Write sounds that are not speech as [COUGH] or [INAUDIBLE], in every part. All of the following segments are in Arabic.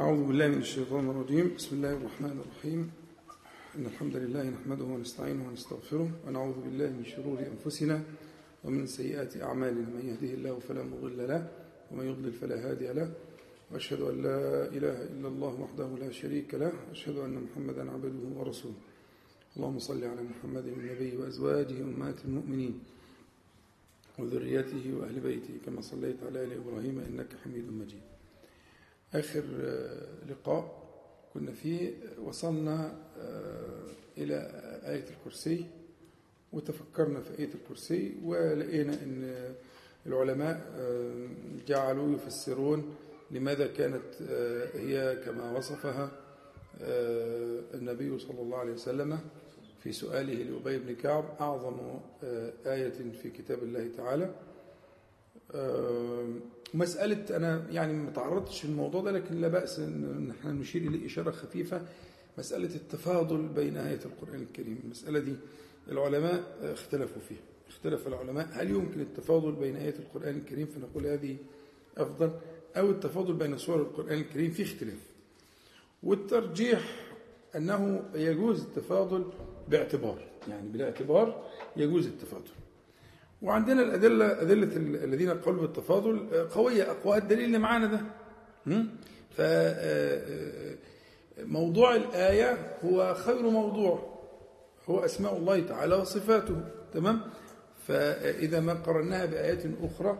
أعوذ بالله من الشيطان الرجيم. بسم الله الرحمن الرحيم. إن الحمد لله نحمده ونستعينه ونستغفره ونعوذ بالله من شرور أنفسنا ومن سيئات أعمالنا. من يهده الله فلا مضل له ومن يضلل فلا هادي له. وأشهد أن لا إله إلا الله وحده لا شريك له. وأشهد أن محمدا عبده ورسوله. اللهم صل على محمد النبي وأزواجه أمهات المؤمنين وذريته وأهل بيته كما صليت على آل إبراهيم إنك حميد مجيد. آخر لقاء كنا فيه وصلنا إلى آية الكرسي وتفكرنا في آية الكرسي ولقينا أن العلماء جعلوا يفسرون لماذا كانت هي كما وصفها النبي صلى الله عليه وسلم في سؤاله لأبي بن كعب أعظم آية في كتاب الله تعالى. مسألة أنا يعني ما تعرضتش للموضوع ده لكن لا بأس أن إحنا نشير إليه إشارة خفيفة. مسألة التفاضل بين آية القرآن الكريم المسألة دي العلماء اختلفوا فيها. اختلف العلماء. هل يمكن التفاضل بين آية القرآن الكريم؟ فنقول هذه أفضل. أو التفاضل بين سور القرآن الكريم في اختلاف. والترجيح أنه يجوز التفاضل باعتبار يعني بالاعتبار يجوز التفاضل. وعندنا الأدلة أدلة الذين قالوا بالتفاضل قوية أقوى. الدليل اللي معانا ده. ف موضوع الآية هو خير موضوع. هو أسماء الله تعالى وصفاته. تمام؟ فإذا ما قرناها بآيات أخرى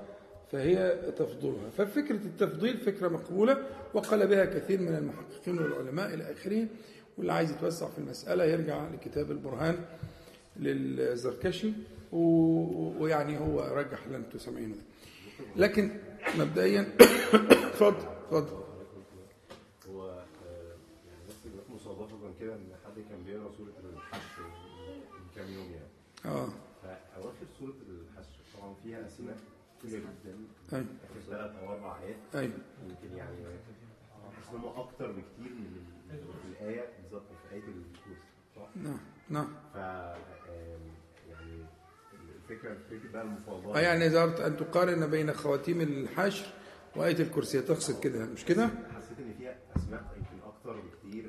فهي تفضلها ففكرة التفضيل فكرة مقبولة وقال بها كثير من المحققين والعلماء إلى آخره. واللي عايز يتوسع في المسألة يرجع لكتاب البرهان للزركشي. ويعني هو رجح اللي أنتم سامعينه ده. لكن مبدئيا [COUGHS] اتفضل اتفضل. هو يعني بس مصادفة كده إن حد كان بيقرأ سورة الحشر من كام يوم يعني. آه. فأواخر سورة الحشر طبعا فيها أسماء كتير جدا. أيوه ثلاث أو أربع آيات. أيوه يمكن يعني اسمهم أكتر بكتير من الآية بالظبط في آية الكرسي. صح؟ نعم نعم. ف الفكرة فكره بقى المفاضله آه يعني إذا أردت أن تقارن بين خواتيم الحشر وآية الكرسي تقصد كده مش كده؟ حسيت إن فيها أسماء يمكن أكتر بكتير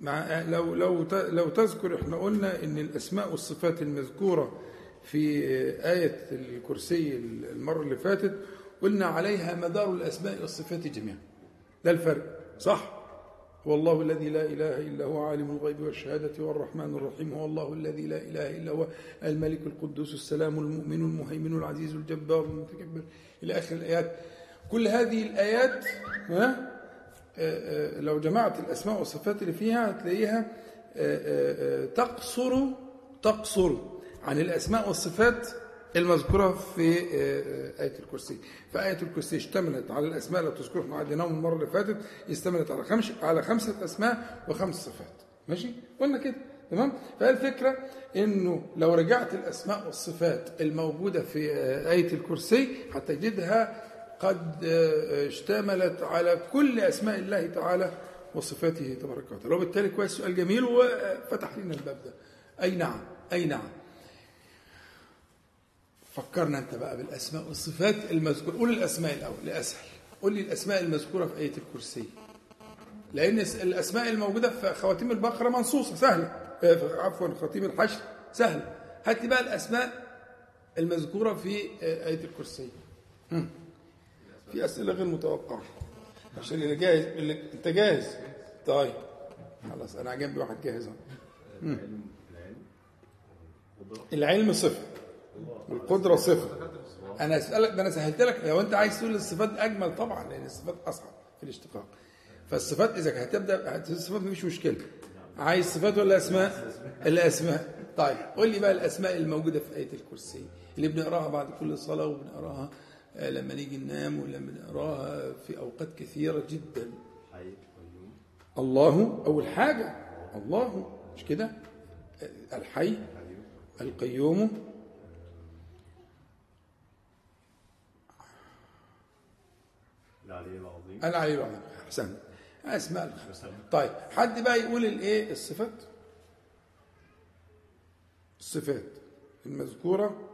مع لو لو ت- لو تذكر إحنا قلنا إن الأسماء والصفات المذكورة في آية الكرسي المرة اللي فاتت قلنا عليها مدار الأسماء والصفات جميعا. ده الفرق صح؟ هو الله الذي لا إله إلا هو عالم الغيب والشهادة والرحمن الرحيم. هو الله الذي لا إله إلا هو الملك القدوس السلام المؤمن المهيمن العزيز الجبار المتكبر. إلى آخر الآيات. كل هذه الآيات ها؟ آه، آه، لو جمعت الأسماء والصفات اللي فيها هتلاقيها آه، تقصر تقصر عن الأسماء والصفات المذكورة في آه، آية الكرسي. فآية الكرسي اشتملت على الأسماء اللي تذكرها إحنا عديناهم المرة اللي فاتت اشتملت على خمس على خمسة أسماء وخمس صفات. ماشي؟ قلنا كده. تمام؟ فالفكرة إنه لو رجعت الأسماء والصفات الموجودة في آه، آية الكرسي هتجدها قد آه، اشتملت على كل أسماء الله تعالى وصفاته تبارك وتعالى. وبالتالي كويس سؤال جميل وفتح لنا الباب ده. أي نعم؟ أي نعم؟ فكرنا أنت بقى بالأسماء والصفات المذكورة. قول الأسماء الأول لأسهل قول لي الأسماء المذكورة في آية الكرسي. لأن الأسماء الموجودة في خواتيم البقرة منصوصة سهلة. آه، عفوا خواتيم الحشر سهلة. هات لي بقى الأسماء المذكورة في آه، آية الكرسي. في أسئلة غير متوقعة. عشان اللي جاهز اللي أنت جاهز؟ طيب. خلاص أنا جنبي واحد جاهز أهو. العلم العلم. قدرة العلم صفه والقدرة صفه أنا أسألك ده أنا سهلت لك. لو أنت عايز تقول الصفات أجمل طبعا لأن الصفات أصعب في الاشتقاق. فالصفات إذا هتبدأ الصفات مفيش مشكلة. عايز صفات ولا أسماء؟ الأسماء. طيب قول لي بقى الأسماء الموجودة في آية الكرسي. اللي بنقراها بعد كل صلاة وبنقراها آه، لما نيجي ننام ولما نقراها في أوقات كثيرة جدا. الله أول حاجة. الله مش كده؟ الحي القيوم العلي العظيم العلي العظيم أسماء الخمسة طيب حد بقى يقول الإيه؟ الصفات. الصفات المذكورة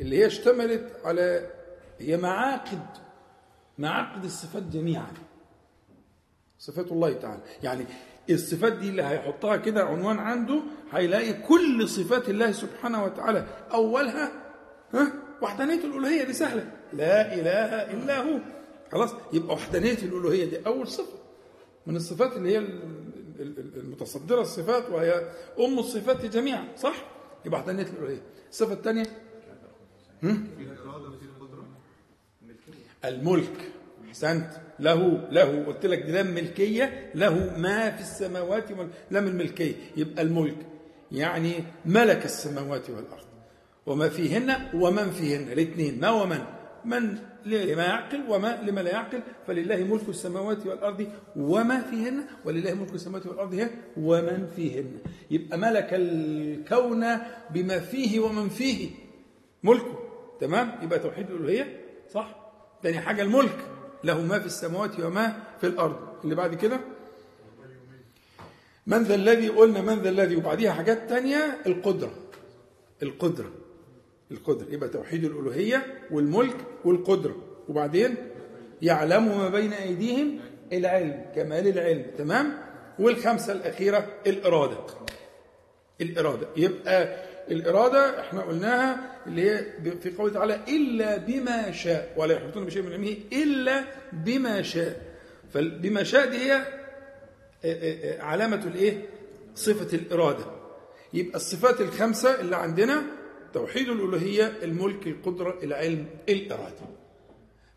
اللي هي اشتملت على هي معاقد معاقد الصفات جميعا. صفات الله تعالى. يعني الصفات دي اللي هيحطها كده عنوان عنده هيلاقي كل صفات الله سبحانه وتعالى. أولها ها؟ وحدانية الألوهية دي سهلة. لا إله إلا هو. خلاص؟ يبقى وحدانية الألوهية دي أول صفة. من الصفات اللي هي ال- ال- ال- المتصدرة الصفات وهي أم الصفات جميعا صح؟ يبقى وحدانية الألوهية. الصفة الثانية؟ الملك. أحسنت. له له. قلت لك لام ملكية. له ما في السماوات لام الملكية. يبقى الملك. يعني ملك السماوات والأرض. وما فيهن ومن فيهن. الاثنين ما ومن؟ من لما يعقل وما لما لا يعقل فلله ملك السماوات والأرض وما فيهن ولله ملك السماوات والأرض هي ومن فيهن. يبقى ملك الكون بما فيه ومن فيه ملكه. تمام؟ يبقى توحيد الألوهية؟ صح. تاني حاجة الملك له ما في السماوات وما في الأرض. اللي بعد كده؟ من ذا الذي قلنا من ذا الذي وبعديها حاجات تانية القدرة. القدرة. القدرة يبقى توحيد الألوهية والملك والقدرة. وبعدين يعلم ما بين أيديهم العلم كمال العلم. تمام؟ والخمسة الأخيرة الإرادة. الإرادة. يبقى الإرادة إحنا قلناها اللي هي في قوله تعالى إلا بما شاء ولا يحيطون بشيء من علمه إلا بما شاء. فبما شاء دي هي علامة الإيه؟ صفة الإرادة. يبقى الصفات الخمسة اللي عندنا توحيد الألوهية الملك القدرة العلم الإرادة.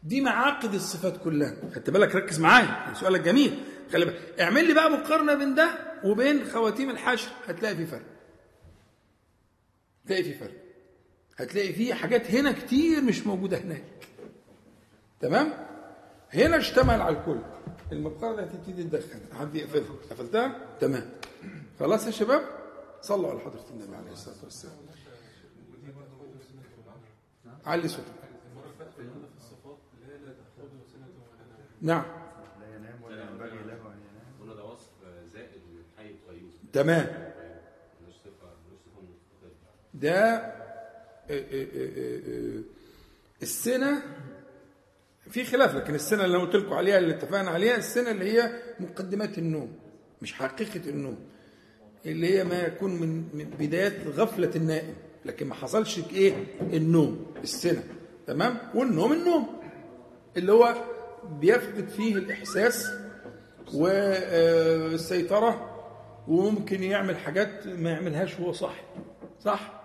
دي معاقد الصفات كلها. خدت بالك؟ ركز معايا. سؤالك جميل. خلي بالك. اعمل لي بقى مقارنة بين ده وبين خواتيم الحشر. هتلاقي في فرق. هتلاقي في فرق. هتلاقي في حاجات هنا كتير مش موجودة هناك. تمام؟ هنا اشتمل على الكل. المقارنة هتبتدي تدخل حد يقفلها قفلتها؟ تمام. خلاص يا شباب؟ صلوا على حضرة النبي عليه الصلاة والسلام علي صوتك نعم لا ينام ولا ينبغي له ان ينام قلنا ده وصف زائد للحي القيوم. تمام. ده آه، آه، آه، السنة في خلاف لكن السنة اللي قلت لكم عليها اللي اتفقنا عليها السنة اللي هي مقدمات النوم مش حقيقة النوم. اللي هي ما يكون من من بداية غفلة النائم لكن ما حصلش إيه؟ النوم. السنة تمام؟ والنوم النوم اللي هو بيفقد فيه الإحساس والسيطرة وممكن يعمل حاجات ما يعملهاش وهو صاحي صح؟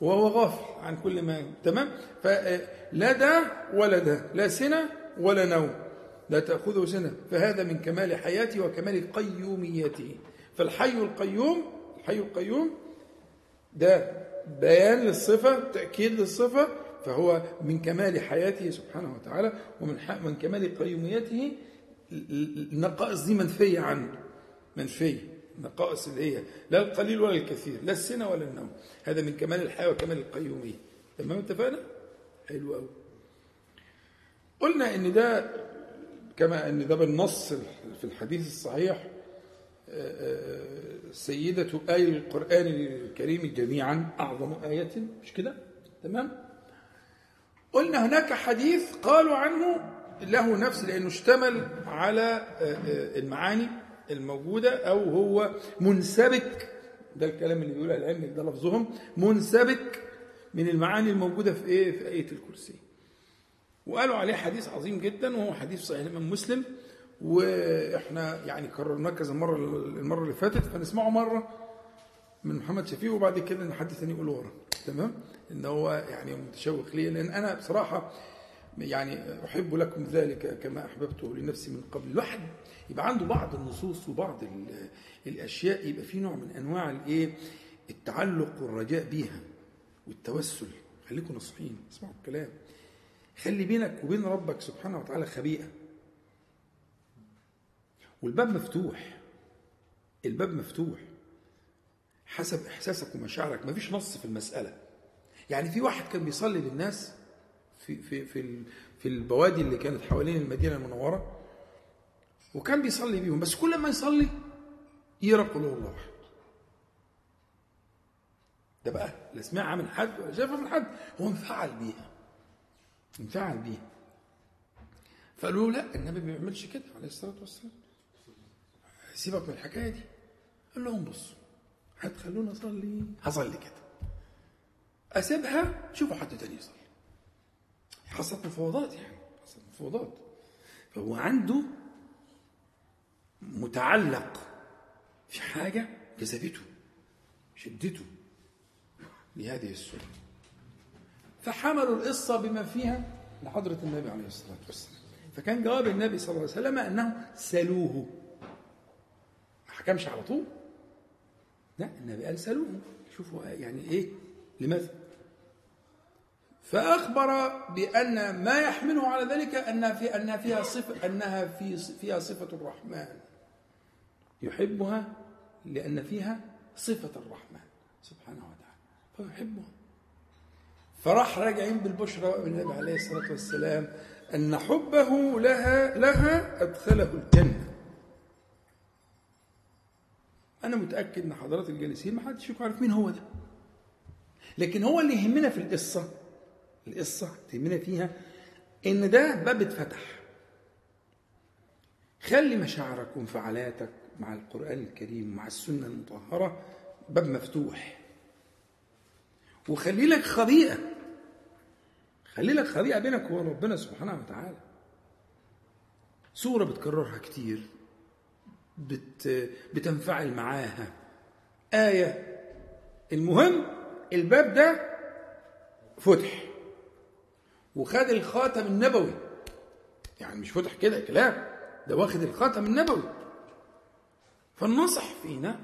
وهو غافل عن كل ما تمام؟ فلا ده ولا ده لا سنة ولا نوم لا تأخذه سنة. فهذا من كمال حياته وكمال قيوميته. فالحي القيوم الحي القيوم ده بيان للصفة تأكيد للصفة فهو من كمال حياته سبحانه وتعالى ومن من كمال قيوميته ال- ال- النقائص دي منفية عنه. منفية. النقائص اللي هي لا القليل ولا الكثير لا السنة ولا النوم. هذا من كمال الحياة وكمال القيومية. تمام؟ اتفقنا؟ حلو قوي قلنا إن ده كما إن ده بالنص في الحديث الصحيح سيدة آية القرآن الكريم جميعا أعظم آية مش كده؟ تمام؟ قلنا هناك حديث قالوا عنه له نفس لأنه اشتمل على المعاني الموجودة أو هو منسبك ده الكلام اللي بيقوله العلم ده لفظهم منسبك من المعاني الموجودة في إيه؟ في آية الكرسي وقالوا عليه حديث عظيم جدا وهو حديث صحيح الإمام مسلم وإحنا يعني كررناه كذا مره المرة اللي فاتت فنسمعه مرة من محمد شفيق وبعد كده حد ثاني يقوله ورا. تمام؟ إن هو يعني متشوق لي لأن أنا بصراحة يعني أحب لكم ذلك كما أحببته لنفسي من قبل. الواحد يبقى عنده بعض النصوص وبعض ال- الأشياء يبقى في نوع من أنواع الإيه؟ التعلق والرجاء بيها والتوسل. خليكم نصحين اسمعوا الكلام. خلي بينك وبين ربك سبحانه وتعالى خبيئة. والباب مفتوح. الباب مفتوح. حسب إحساسك ومشاعرك. مفيش نص في المسألة. يعني في واحد كان بيصلي للناس في في في في البوادي اللي كانت حوالين المدينة المنورة وكان بيصلي بيهم. بس كل ما يصلي يقرا قل هو الله احد ده بقى لا سمعها من حد ولا شافها من حد. هو انفعل بيها. انفعل بيها. فقالوا له لا النبي ما بيعملش كده عليه الصلاة والسلام. سيبك من الحكاية دي. قال لهم بصوا هتخلوني أصلي. هصلي كده. أسيبها شوفوا حد تاني يصلي. حصلت مفاوضات يعني حصلت مفاوضات. فهو عنده متعلق في حاجة جذبته شدته لهذه السنة فحملوا القصة بما فيها لحضرة النبي عليه الصلاة والسلام. فكان جواب النبي صلى الله عليه وسلم أنه سلوه. حكمش على طول. لا النبي قال سلوه شوفوا يعني إيه؟ لماذا؟ فأخبر بأن ما يحمله على ذلك أنها في أنها فيها صفة أنها في فيها صفة الرحمن. يحبها لأن فيها صفة الرحمن سبحانه وتعالى. فيحبها. فراح راجعين بالبشرى النبي عليه الصلاة والسلام أن حبه لها لها أدخله الجنة. أنا متأكد أن حضرات الجالسين ما حدش يكون عارف مين هو ده. لكن هو اللي يهمنا في القصة القصة تهمنا فيها إن ده باب اتفتح. خلي مشاعرك وانفعالاتك مع القرآن الكريم ومع السنة المطهرة باب مفتوح. وخلي لك خبيئة خلي لك خبيئة بينك وبين ربنا سبحانه وتعالى. سورة بتكررها كتير. بت بتنفعل معاها. آية. المهم الباب ده فتح. وخد الخاتم النبوي. يعني مش فتح كده كلام. ده واخد الخاتم النبوي. فالنصح فينا.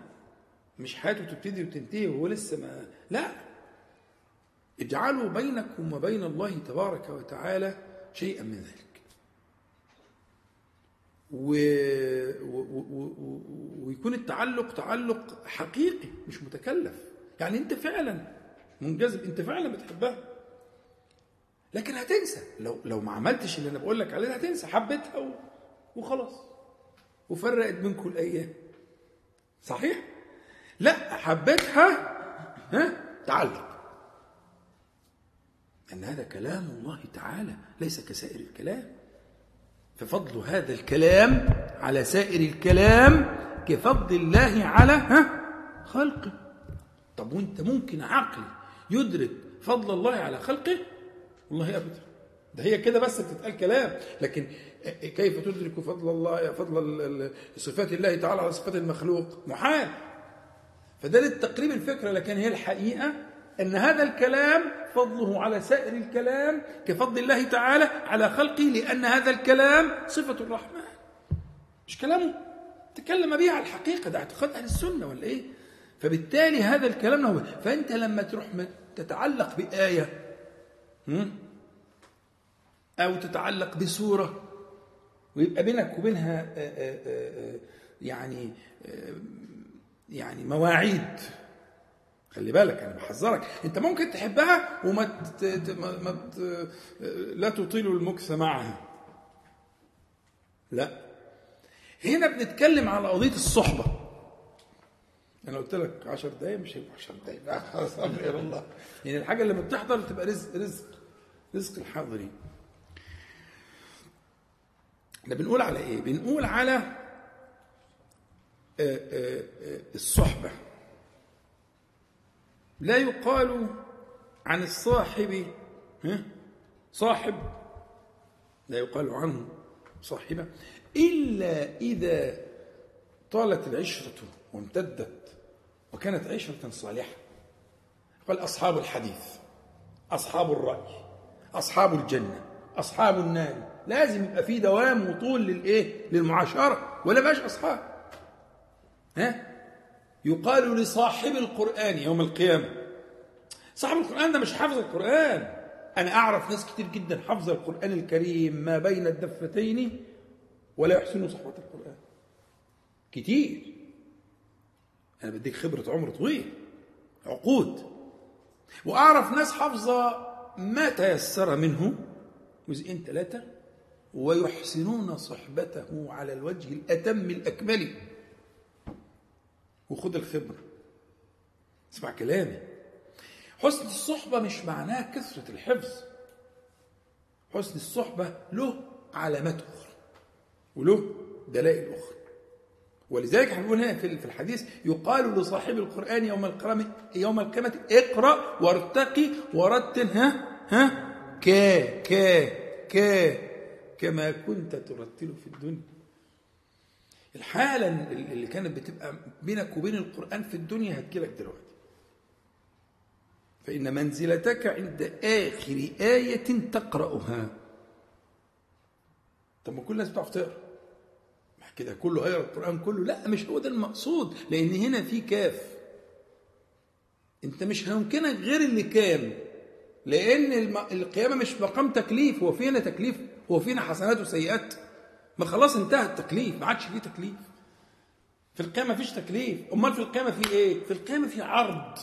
مش حياته تبتدي وتنتهي وهو لسه ما لا. اجعلوا بينكم وبين الله تبارك وتعالى شيئا من ذلك. و... و... و... ويكون التعلق تعلق حقيقي مش متكلف. يعني انت فعلا منجذب انت فعلا بتحبها. لكن هتنسى. لو لو ما عملتش اللي أنا بقول لك عليه هتنسى. حبيتها و... وخلاص. وفرقت بينكم الأيام. صحيح؟ لا حبيتها ها تعلق. ان هذا كلام الله تعالى ليس كسائر الكلام. ففضل هذا الكلام على سائر الكلام كفضل الله على ها خلقه. طب وانت ممكن عقل يدرك فضل الله على خلقه؟ والله أبدا. ده هي كده بس بتتقال كلام. لكن كيف تدرك فضل الله فضل صفات الله تعالى على صفات المخلوق؟ محال. فده للتقريب الفكرة لكن هي الحقيقة أن هذا الكلام فضله على سائر الكلام كفضل الله تعالى على خلقه لأن هذا الكلام صفة الرحمن. مش كلامه. تكلم به على الحقيقة ده اعتقاد أهل السنة ولا إيه؟ فبالتالي هذا الكلام هو فأنت لما تروح تتعلق بآية أو تتعلق بسورة ويبقى بينك وبينها يعني يعني مواعيد خلي بالك أنا بحذرك. أنت ممكن تحبها وما ت... ما... ت... لا تطيل المكث معها. لا. هنا بنتكلم على قضية الصحبة. أنا قلت لك 10 دقايق مش هيبقى 10 دقايق. لا خلاص الله يعني الحاجة اللي بتحضر تبقى رزق رزق رزق الحاضرين. إحنا بنقول على إيه؟ بنقول على الصحبة. لا يقال عن الصاحب صاحب. لا يقال عنه صاحبة. إلا إذا طالت العشرة وامتدت وكانت عشرة صالحة. قال أصحاب الحديث أصحاب الرأي أصحاب الجنة أصحاب النار. لازم يبقى في دوام وطول للإيه؟ للمعاشرة. ولا بقاش أصحاب. ها؟ يقال لصاحب القرآن يوم القيامة. صاحب القرآن ده مش حافظ القرآن. أنا أعرف ناس كتير جدا حافظة القرآن الكريم ما بين الدفتين ولا يحسنوا صحبة القرآن. كتير. أنا بديك خبرة عمر طويل. عقود. وأعرف ناس حافظة ما تيسر منه جزئين ثلاثة ويحسنون صحبته على الوجه الأتم الأكمل. وخد الخبرة. اسمع كلامي. حسن الصحبة مش معناه كثرة الحفظ. حسن الصحبة له علامات أخرى وله دلائل أخرى. ولذلك إحنا هنا في في الحديث يقال لصاحب القرآن يوم القيامة يوم القيامة اقرأ وارتقي ورتل ها؟ ها؟ كا كا كا كما كنت ترتل في الدنيا. الحالة اللي كانت بتبقى بينك وبين القرآن في الدنيا هتجيلك دلوقتي. فإن منزلتك عند آخر آية تقرأها. طب ما كل الناس بتعرف تقرأ. كده كله هيقرأ القرآن كله. لا مش هو ده المقصود لأن هنا في كاف. أنت مش هيمكنك غير اللي كان لأن الم- القيامة مش مقام تكليف. هو فينا تكليف هو فينا حسنات وسيئات. ما خلاص انتهى التكليف ما عادش فيه تكليف. في القيامة مفيش تكليف. أمال في القيامة في إيه؟ في القيامة في عرض.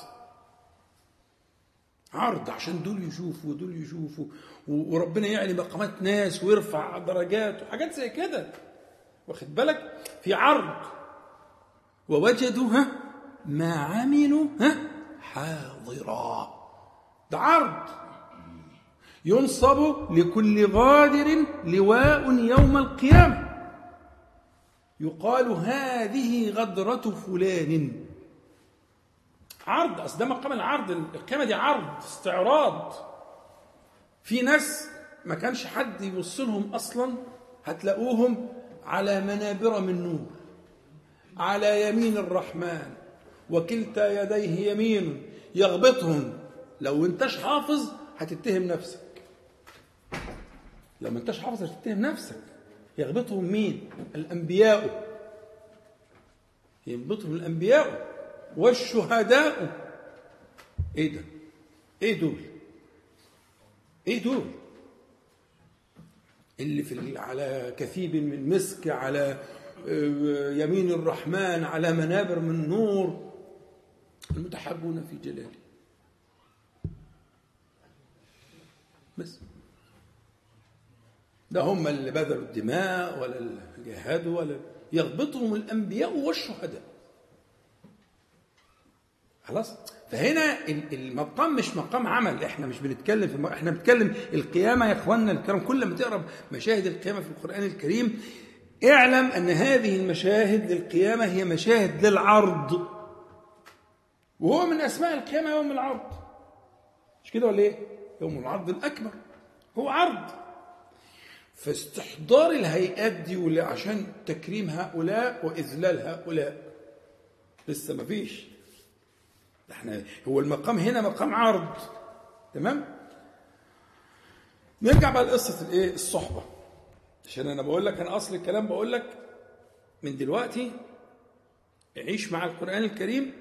عرض عشان دول يشوفوا ودول يشوفوا. وربنا يعلي مقامات ناس ويرفع درجات وحاجات زي كده. واخد بالك؟ في عرض. ووجدوا ها ما عملوا ها؟ حاضرا. ده عرض. ينصب لكل غادر لواء يوم القيامة. يقال هذه غدرة فلان. عرض اصل ده مقام العرض القيامه دي عرض استعراض. في ناس ما كانش حد يوصلهم أصلا هتلاقوهم على منابر من نور على يمين الرحمن وكلتا يديه يمين يغبطهم. لو انتش حافظ هتتهم نفسك. لو ما انتش حافظ هتتهم نفسك. يغبطهم مين؟ الأنبياء. يغبطهم الأنبياء والشهداء. إيه ده؟ إيه دول؟ إيه دول؟ اللي في على كثيب من مسك على آه، يمين الرحمن على منابر من نور. المتحابون في جلاله بس. ده هم اللي بذلوا الدماء ولا اللي ولا يغبطهم الأنبياء والشهداء. خلاص؟ فهنا ال- المقام مش مقام عمل. إحنا مش بنتكلم في إحنا بنتكلم القيامة يا إخواننا الكرام. كل ما تقرأ مشاهد القيامة في القرآن الكريم اعلم أن هذه المشاهد للقيامة هي مشاهد للعرض. وهو من أسماء القيامة يوم العرض. مش كده ولا إيه؟ يوم العرض الأكبر. هو عرض. فاستحضار الهيئات دي عشان تكريم هؤلاء وإذلال هؤلاء. لسه ما فيش. إحنا هو المقام هنا مقام عرض. تمام؟ نرجع بقى لقصة الايه؟ الصحبة. عشان أنا بقول لك أنا أصل الكلام بقول لك من دلوقتي عيش مع القرآن الكريم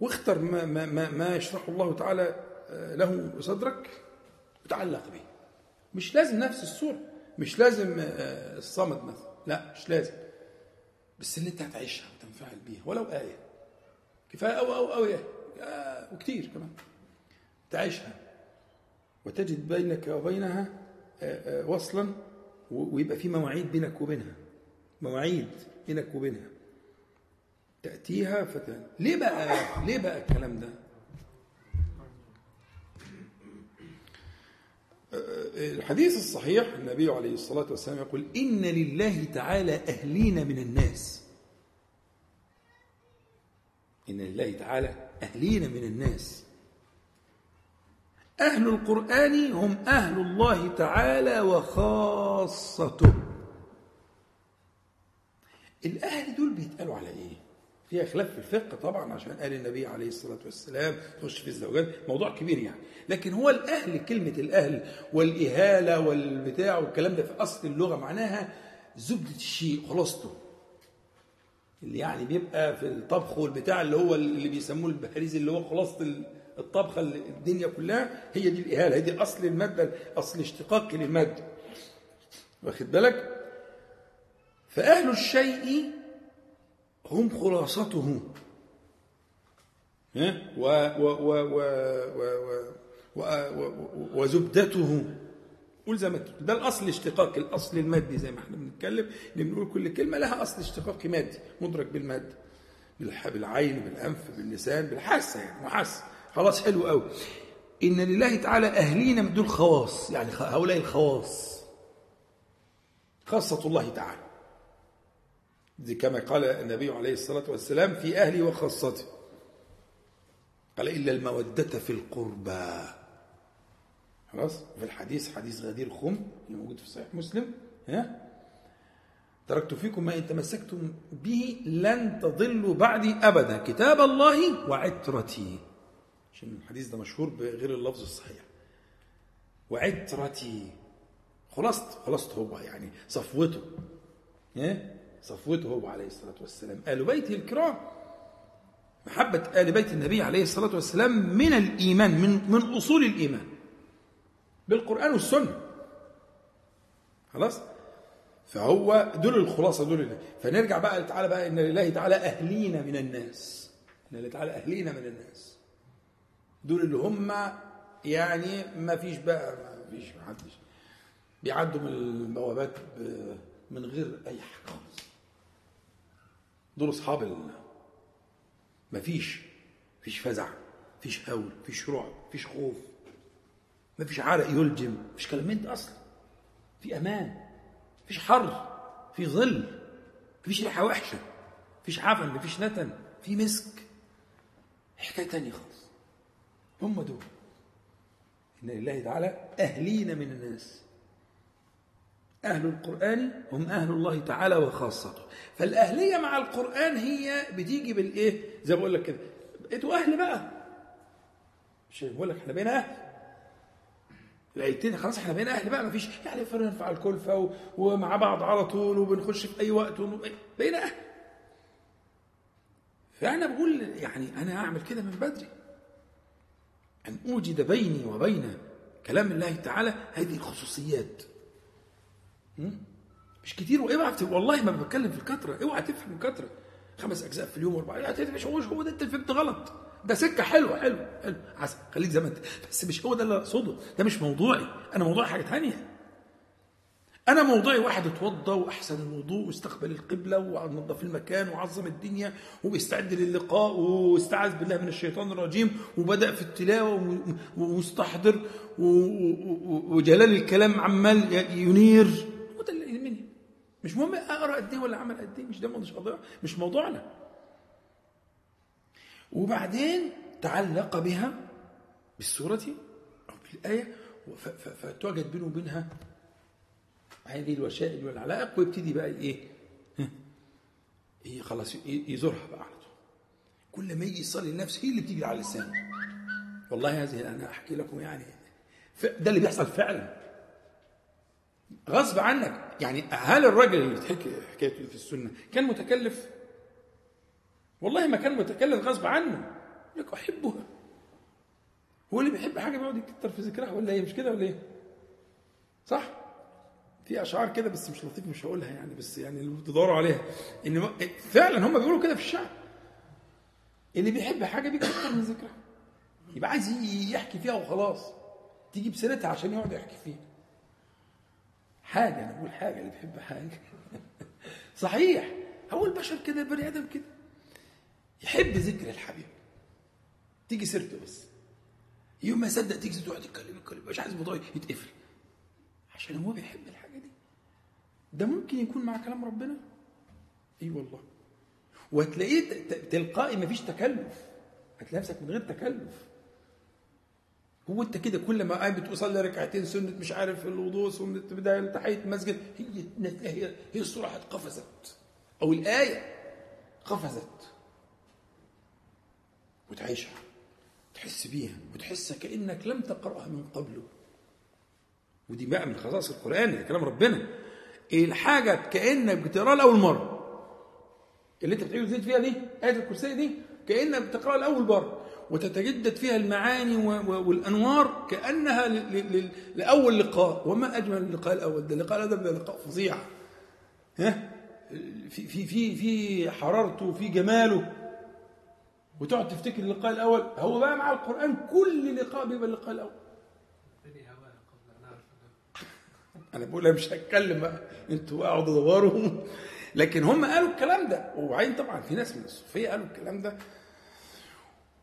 واختر ما ما ما, ما يشرحه الله تعالى آه، له صدرك وتعلق به. مش لازم نفس الصورة. مش لازم آه، الصمد مثلا. لا مش لازم. بس اللي انت هتعيشها وتنفعل بيها ولو آية. كفاية أو أو أو آية. آه، وكتير كمان. تعيشها. وتجد بينك وبينها آه، وصلا ويبقى في مواعيد بينك وبينها. مواعيد بينك وبينها. تأتيها فتى ليه بقى ليه بقى الكلام ده؟ الحديث الصحيح النبي عليه الصلاة والسلام يقول إن لله تعالى أهلين من الناس. إن لله تعالى أهلين من الناس. أهل القرآن هم أهل الله تعالى وخاصته. الأهل دول بيتقالوا على إيه؟ فيها خلاف في الفقه طبعا عشان قال النبي عليه الصلاة والسلام تخش في الزوجات موضوع كبير يعني. لكن هو الأهل كلمة الأهل والإهالة والبتاع والكلام ده في أصل اللغة معناها زبدة الشيء خلاصته اللي يعني بيبقى في الطبخ والبتاع اللي هو اللي بيسموه البهاريز اللي هو خلاصة الطبخة الدنيا كلها هي دي الإهالة. هي دي أصل المادة أصل اشتقاقي للمادة. واخد بالك؟ فأهل الشيء هم خلاصته. وزبدته. ألزمت ده الأصل الاشتقاقي الأصل المادي زي ما إحنا بنتكلم اللي بنقول كل كلمة لها أصل اشتقاقي مادي مدرك بالمادة. بالعين بالأنف باللسان بالحاسة يعني محس خلاص حلو قوي إن لله تعالى أهلينا من دول خواص يعني هؤلاء الخواص. خاصة الله تعالى. دي كما قال النبي عليه الصلاة والسلام في أهلي وخاصتي. قال إلا المودة في القربى. خلاص؟ في الحديث حديث غدير خم اللي موجود في صحيح مسلم. ها؟ تركت فيكم ما إن تمسكتم به لن تضلوا بعدي أبدا. كتاب الله وعترتي. عشان الحديث ده مشهور بغير اللفظ الصحيح. وعترتي. خلاصة خلاصة هو يعني صفوته. إيه؟ صفوته هو عليه الصلاة والسلام. آل بيته الكرام محبة آل بيت النبي عليه الصلاة والسلام من الإيمان من من أصول الإيمان بالقرآن والسنة. خلاص؟ فهو دول الخلاصة دول. فنرجع بقى تعالى بقى إن لله تعالى أهلين من الناس. إن لله تعالى أهلين من الناس. دول اللي هم يعني ما فيش بقى ما فيش ما حدش بيعدوا من البوابات من غير أي حاجة خالص. دول اصحاب ال ما فيش فيش فزع فيش هول فيش رعب فيش خوف ما فيش عرق يلجم فيش كلام ده أصلا في أمان فيش حر في ظل فيش ريحه وحشه فيش عفن مفيش نتن في مسك حكايه تانية خالص هم دول إن لله تعالى أهلين من الناس أهل القرآن هم أهل الله تعالى وخاصته. فالأهلية مع القرآن هي بتيجي بالإيه؟ زي ما بقول لك كده. بقيتوا أهل بقى. مش بقول لك إحنا بقينا أهل. الآيتين خلاص إحنا بقينا أهل بقى. مفيش يعني فنرفع الكلفة و- ومع بعض على طول وبنخش في أي وقت بقينا أهل. فأنا بقول يعني أنا أعمل كده من بدري. أن أوجد بيني وبين كلام الله تعالى هذه الخصوصيات? مش كتير. واوعى والله ما بتكلم في الكثره اوعى تفهم الكثره خمس أجزاء في اليوم وأربعة. لا مش هو هو ده أنت فهمت غلط. ده سكة حلوة حلو حلو. عسل خليك زي ما أنت. بس مش هو ده اللي أقصده. ده مش موضوعي. أنا موضوعي حاجة ثانية أنا موضوعي واحد اتوضى وأحسن الوضوء واستقبل القبلة ونظف المكان وعظم الدنيا وبيستعد للقاء واستعاذ بالله من الشيطان الرجيم وبدأ في التلاوة ومستحضر وجلال الكلام عمال ينير هو ده اللي يهمني مش مهم أقرأ قد إيه ولا أعمل قد إيه مش ده مش موضوع مش موضوعنا. وبعدين تعلق بها بالآية ف- ف- فتوجد بينه وبينها هذه الوسائل والعلائق ويبتدي بقى إيه؟ ها؟ إيه خلاص يزورها بقى على طول. كل ما يجي يصلي لنفسه هي اللي بتيجي على لسانه. والله هذه أنا أحكي لكم يعني ده اللي بيحصل فعلا. غصب عنك. يعني هل الراجل اللي بتحكي حكايته في السنة كان متكلف؟ والله ما كان متكلف غصب عنه. لك أحبها. هو اللي بيحب حاجة بيقعد يكتر في ذكرها ولا إيه؟ مش كده ولا إيه؟ صح؟ في أشعار كده بس مش لطيف مش هقولها يعني بس يعني اللي بتدوروا عليها. إن فعلا هم بيقولوا كده في الشعر. اللي بيحب حاجة بيكتر من ذكرها. يبقى عايز يحكي فيها وخلاص. تيجي بسيرتها عشان يقعد يحكي فيها. حاجة أنا بقول حاجة اللي بيحب حاجة. [LAUGHS] صحيح. هو البشر كده بني آدم كده. يحب ذكر الحبيب. تيجي سيرته بس. يوم ما يصدق تيجي سيرته يقعد يتكلم يتكلم. مش عايز الموضوع يتقفل. عشان هو بيحب الحاجة دي. ده ممكن يكون مع كلام ربنا؟ إي والله. وهتلاقيه تلقائي مفيش تكلف. هتلاقي نفسك من غير تكلف. هو انت كده كل ما قاعد بتصلي ركعتين سنة مش عارف الوضوء سنة بداية تحية المسجد هي هي هي الصورة قفزت أو الآية قفزت. وتعيشها. تحس بيها. وتحس كأنك لم تقرأها من قبله. ودي بقى من خصائص القرآن ده كلام ربنا. الحاجة كأنك بتقرأها لأول مرة. اللي انت بتعيد وتزيد فيها دي آية الكرسي دي كأنك بتقرأها لأول مرة. وتتجدد فيها المعاني و- و- والأنوار كأنها ل- ل- ل- لأول لقاء. وما أجمل اللقاء الأول؟ ده اللقاء الأول ده لقاء فظيع. ها؟ في في في في حرارته وفي جماله. وتقعد تفتكر اللقاء الأول. هو بقى مع القرآن كل لقاء بيبقى اللقاء الأول. أنا بقول أنا مش هتكلم بقى. أنتوا اقعدوا دوروا لكن هم قالوا الكلام ده. وبعدين طبعا في ناس من الصوفية قالوا الكلام ده.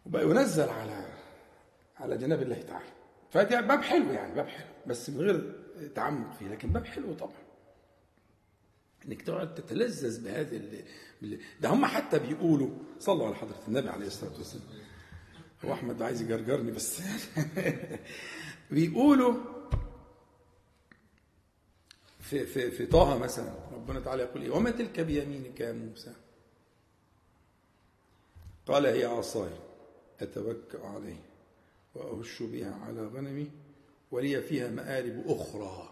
وبقى ينزل على على جناب الله تعالى. فده باب حلو يعني باب حلو بس من غير تعمق فيه لكن باب حلو طبعا. إنك تقعد تتلذذ بهذه ده هم حتى بيقولوا صلوا على حضرة النبي عليه الصلاة والسلام. هو أحمد عايز يجرجرني بس. [LAUGHS] بيقولوا في في في طه مثلا ربنا تعالى يقول إيه؟ وما تلك بيمينك يا موسى؟ قال هي عصاي. أتوكأ عليه وأهش بها على غنمي ولي فيها مآرب أخرى.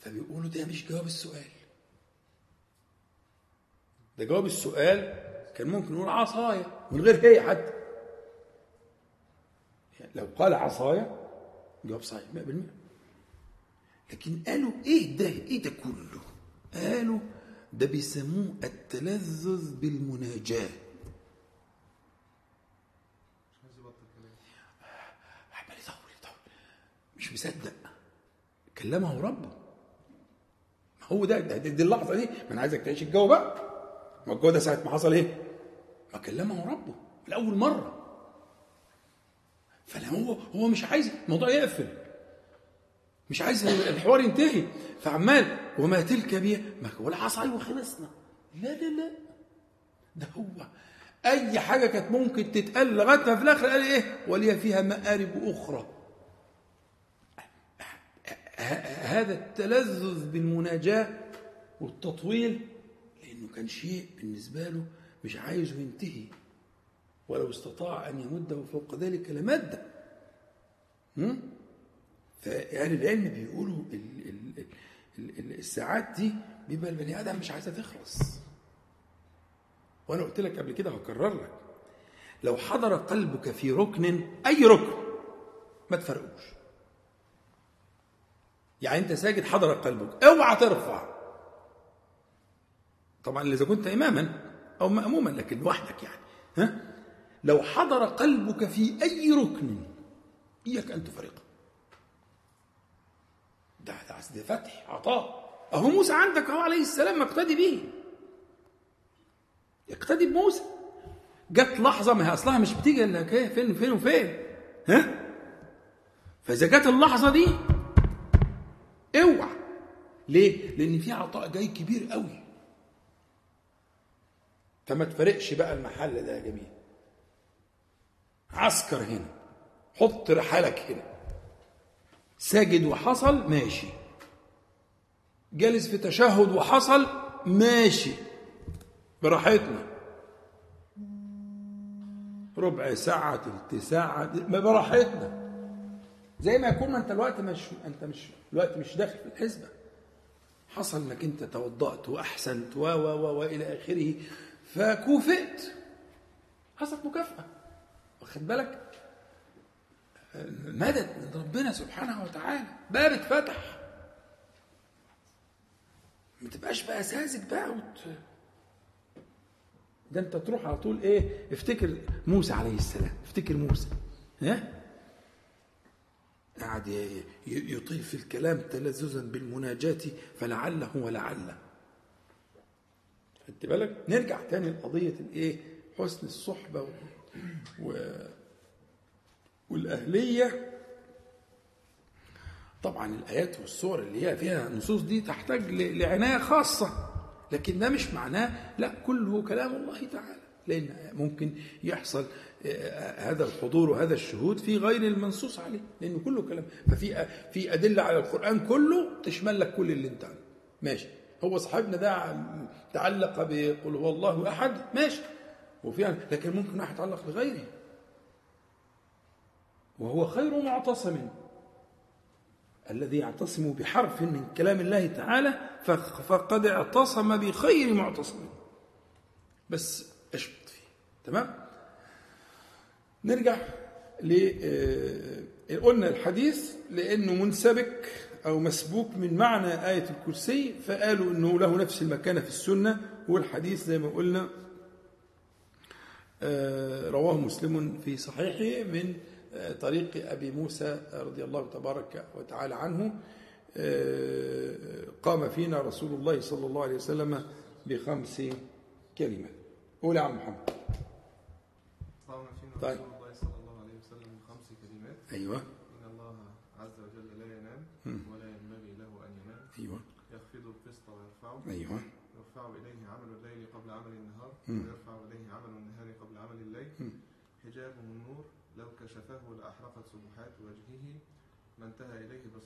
فبيقولوا ده مش جواب السؤال. ده جواب السؤال كان ممكن يقول عصايا من غير هي حتى. يعني لو قال عصايا جواب صحيح 100% لكن قالوا إيه ده؟ إيه ده كله؟ قالوا ده بيسموه التلذذ بالمناجاة. مش مصدق. كلمه ربه ما هو ده, ده دي اللحظة دي. ما أنا عايزك تعيش الجو بقى. ما الجو ده ساعة ما حصل إيه؟ ما كلمه ربه لأول مرة. فلا هو هو مش عايز الموضوع يقفل. مش عايز الحوار ينتهي. فعمال وما تلك بيه ما هو العصاي وخلصنا لا لا لا. ده هو. أي حاجة كانت ممكن تتقال لغاية في الآخر قال إيه؟ ولي فيها مآرب أخرى. هذا التلذذ بالمناجاة والتطويل لأنه كان شيء بالنسبة له مش عايزه ينتهي. ولو استطاع أن يمده فوق ذلك لمده؟ فأهل العلم بيقولوا ال- ال- ال- ال- الساعات دي بيبقى البني آدم مش عايزة تخلص. وأنا قلت لك قبل كده هكرر لك لو حضر قلبك في ركن أي ركن ما تفرقوش. يعني انت ساجد حضر قلبك. اوعى ترفع. طبعا إذا كنت اماما أو ماموما لكن لوحدك يعني. ها؟ لو حضر قلبك في أي ركن إياك أن تفرقه. ده ده فتح عطاء. أهو موسى عندك أهو عليه السلام اقتدي به. اقتدي بموسى. جت لحظة ما هي أصلها مش بتيجي إلا فين فين وفين؟ ها؟ فإذا جت اللحظة دي اوعى. ليه؟ لأن في عطاء جاي كبير قوي. فما تفرقش بقى المحل ده يا جميل. عسكر هنا. حط رحالك هنا. ساجد وحصل ماشي. جالس في تشهد وحصل ماشي. براحتنا. ربع ساعة تلت ساعة ما براحتنا. زي ما يكون ما انت الوقت مش انت مش الوقت مش داخل في الحسبة. حصل انك انت توضأت وأحسنت و و و والى آخره فكوفئت. حصلت مكافأة. واخد بالك؟ مدد من ربنا سبحانه وتعالى. باب اتفتح. ما تبقاش بقى ساذج بقى وت... ده انت تروح على طول إيه؟ افتكر موسى عليه السلام. افتكر موسى. ها؟ ي- يطيل في الكلام تلذذا بالمناجاة فلعله ولعله. خدت بالك؟ نرجع تاني لقضية الإيه؟ حسن الصحبة و... و... والأهلية. طبعا الآيات والسور اللي هي فيها نصوص دي تحتاج ل- لعناية خاصة لكن ده مش معناه لا كله كلام الله تعالى. لأن ممكن يحصل هذا الحضور وهذا الشهود في غير المنصوص عليه لأنه كله كلام. ففي في أدلة على القرآن كله تشمل لك كل اللي أنت عنه ماشي. هو صاحبنا ده تعلق بقل هو الله أحد؟ ماشي. وفي لكن ممكن واحد يتعلق بغيره. وهو خير معتصم. الذي يعتصم بحرف من كلام الله تعالى فق- فقد اعتصم بخير معتصم. بس اشبط فيه. تمام؟ نرجع ل آه، قلنا الحديث لأنه منسبك أو مسبوك من معنى آية الكرسي فقالوا إنه له نفس المكانة في السنة والحديث زي ما قلنا آه، رواه مسلم في صحيحه من آه، طريق أبي موسى رضي الله تبارك وتعالى عنه آه، قام فينا رسول الله صلى الله عليه وسلم بخمس كلمات قول يا عم محمد قام فينا طيب. أيوه. إن الله عز وجل لا ينام ولا ينبغي له أن ينام. يغفر يخفض القسط ويرفعه. أيوه. يرفع إليه عمل الليل قبل عمل النهار. ويرفع إليه عمل النهار قبل عمل الليل. حجابه النور لو كشفه لأحرقت سبحات وجهه. ما انتهى إليه بصره